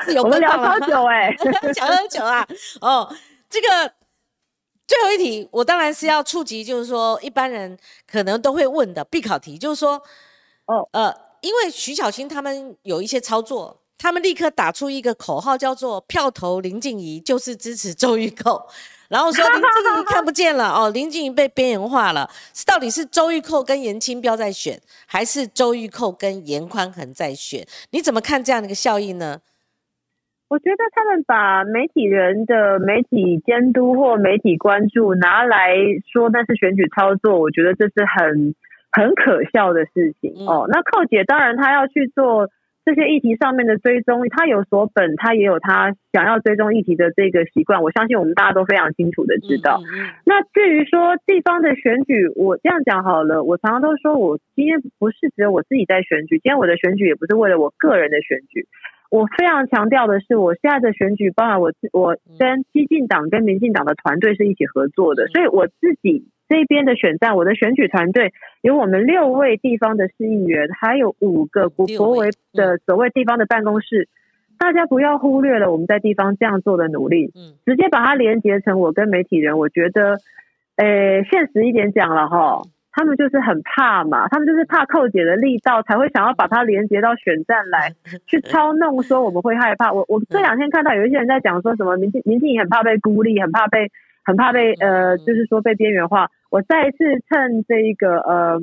自由 奔放了。我们聊多久哎，讲很久啊。哦，这个最后一题，我当然是要触及，就是说一般人可能都会问的必考题，就是说。哦，呃，因为徐小青他们有一些操作，他们立刻打出一个口号，叫做“票投林静怡就是支持周玉蔻”，然后说林静怡看不见了哦，林静怡被边缘化了，是到底是周玉蔻跟严清标在选，还是周玉蔻跟严宽恒在选？你怎么看这样的一个效应呢？我觉得他们把媒体人的媒体监督或媒体关注拿来说那是选举操作，我觉得这是很。很可笑的事情哦。那寇姐当然她要去做。这些议题上面的追踪，她有所本，她也有她想要追踪议题的这个习惯。我相信我们大家都非常清楚的知道。那至于说地方的选举，我这样讲好了。我常常都说我今天不是只有我自己在选举，今天我的选举也不是为了我个人的选举。我非常强调的是，我现在的选举，包含我我跟激进党跟民进党的团队是一起合作的，所以我自己。这边的选战，我的选举团队有我们六位地方的市议员，还有五个国国维的所谓地方的办公室。大家不要忽略了我们在地方这样做的努力，嗯，直接把它连接成我跟媒体人。我觉得，诶，现实一点讲了哈，他们就是很怕嘛，他们就是怕扣姐的力道，才会想要把它连接到选战来 去操弄，说我们会害怕。我我这两天看到有一些人在讲说什么民进民进也很怕被孤立，很怕被很怕被呃，就是说被边缘化。我再一次趁这一个呃，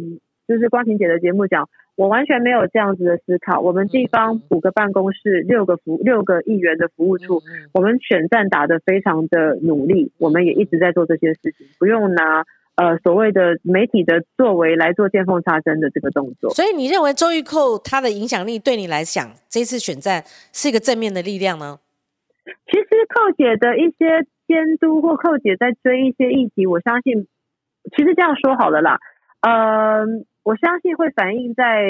就是光晴姐的节目讲，我完全没有这样子的思考。我们地方五个办公室，六个服六个议员的服务处，我们选战打得非常的努力，我们也一直在做这些事情，不用拿呃所谓的媒体的作为来做见缝插针的这个动作。所以你认为周玉蔻她的影响力对你来讲，这次选战是一个正面的力量呢？其实寇姐的一些监督或寇姐在追一些议题，我相信。其实这样说好了啦，嗯，我相信会反映在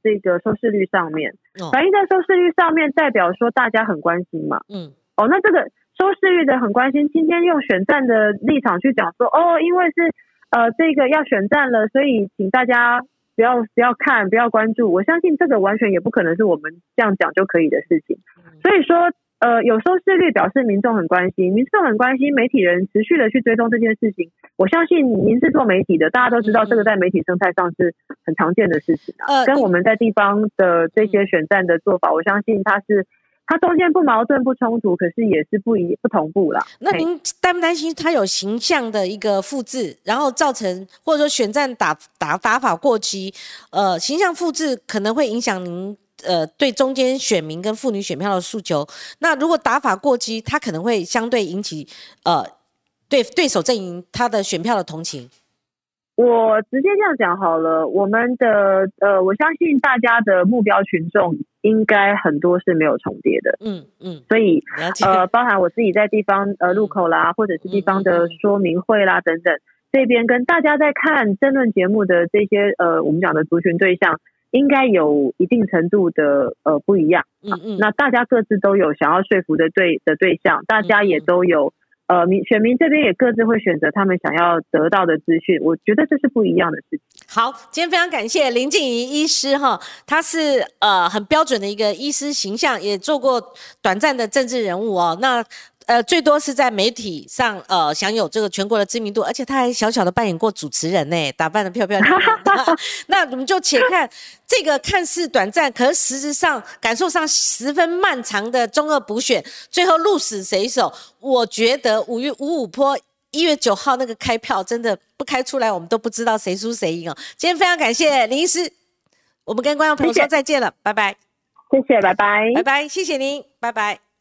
这个收视率上面，反映在收视率上面，代表说大家很关心嘛，嗯，哦，那这个收视率的很关心，今天用选战的立场去讲说，哦，因为是呃这个要选战了，所以请大家不要不要看，不要关注，我相信这个完全也不可能是我们这样讲就可以的事情，所以说。呃，有收视率表示民众很关心，民众很关心，媒体人持续的去追踪这件事情。我相信您是做媒体的，大家都知道这个在媒体生态上是很常见的事情啊。跟我们在地方的这些选战的做法，我相信它是它中间不矛盾不冲突，可是也是不一不同步啦。那您担不担心它有形象的一个复制，然后造成或者说选战打打打法过激，呃，形象复制可能会影响您？呃，对中间选民跟妇女选票的诉求，那如果打法过激，他可能会相对引起呃对对手阵营他的选票的同情。我直接这样讲好了，我们的呃，我相信大家的目标群众应该很多是没有重叠的，嗯嗯，所以呃，包含我自己在地方呃路口啦，或者是地方的说明会啦等等，这边跟大家在看争论节目的这些呃，我们讲的族群对象。应该有一定程度的呃不一样，嗯嗯，那大家各自都有想要说服的对的对象，大家也都有呃民选民这边也各自会选择他们想要得到的资讯，我觉得这是不一样的事情。好，今天非常感谢林静怡医师哈，他是呃很标准的一个医师形象，也做过短暂的政治人物哦，那。呃，最多是在媒体上，呃，享有这个全国的知名度，而且他还小小的扮演过主持人呢，打扮的漂漂亮亮。那我们就且看这个看似短暂，可是实质上感受上十分漫长的中二补选，最后鹿死谁手？我觉得五月五五坡一月九号那个开票真的不开出来，我们都不知道谁输谁赢哦。今天非常感谢林医师，我们跟观众朋友说再见了，拜拜。谢谢，拜拜，拜拜，谢谢您，拜拜。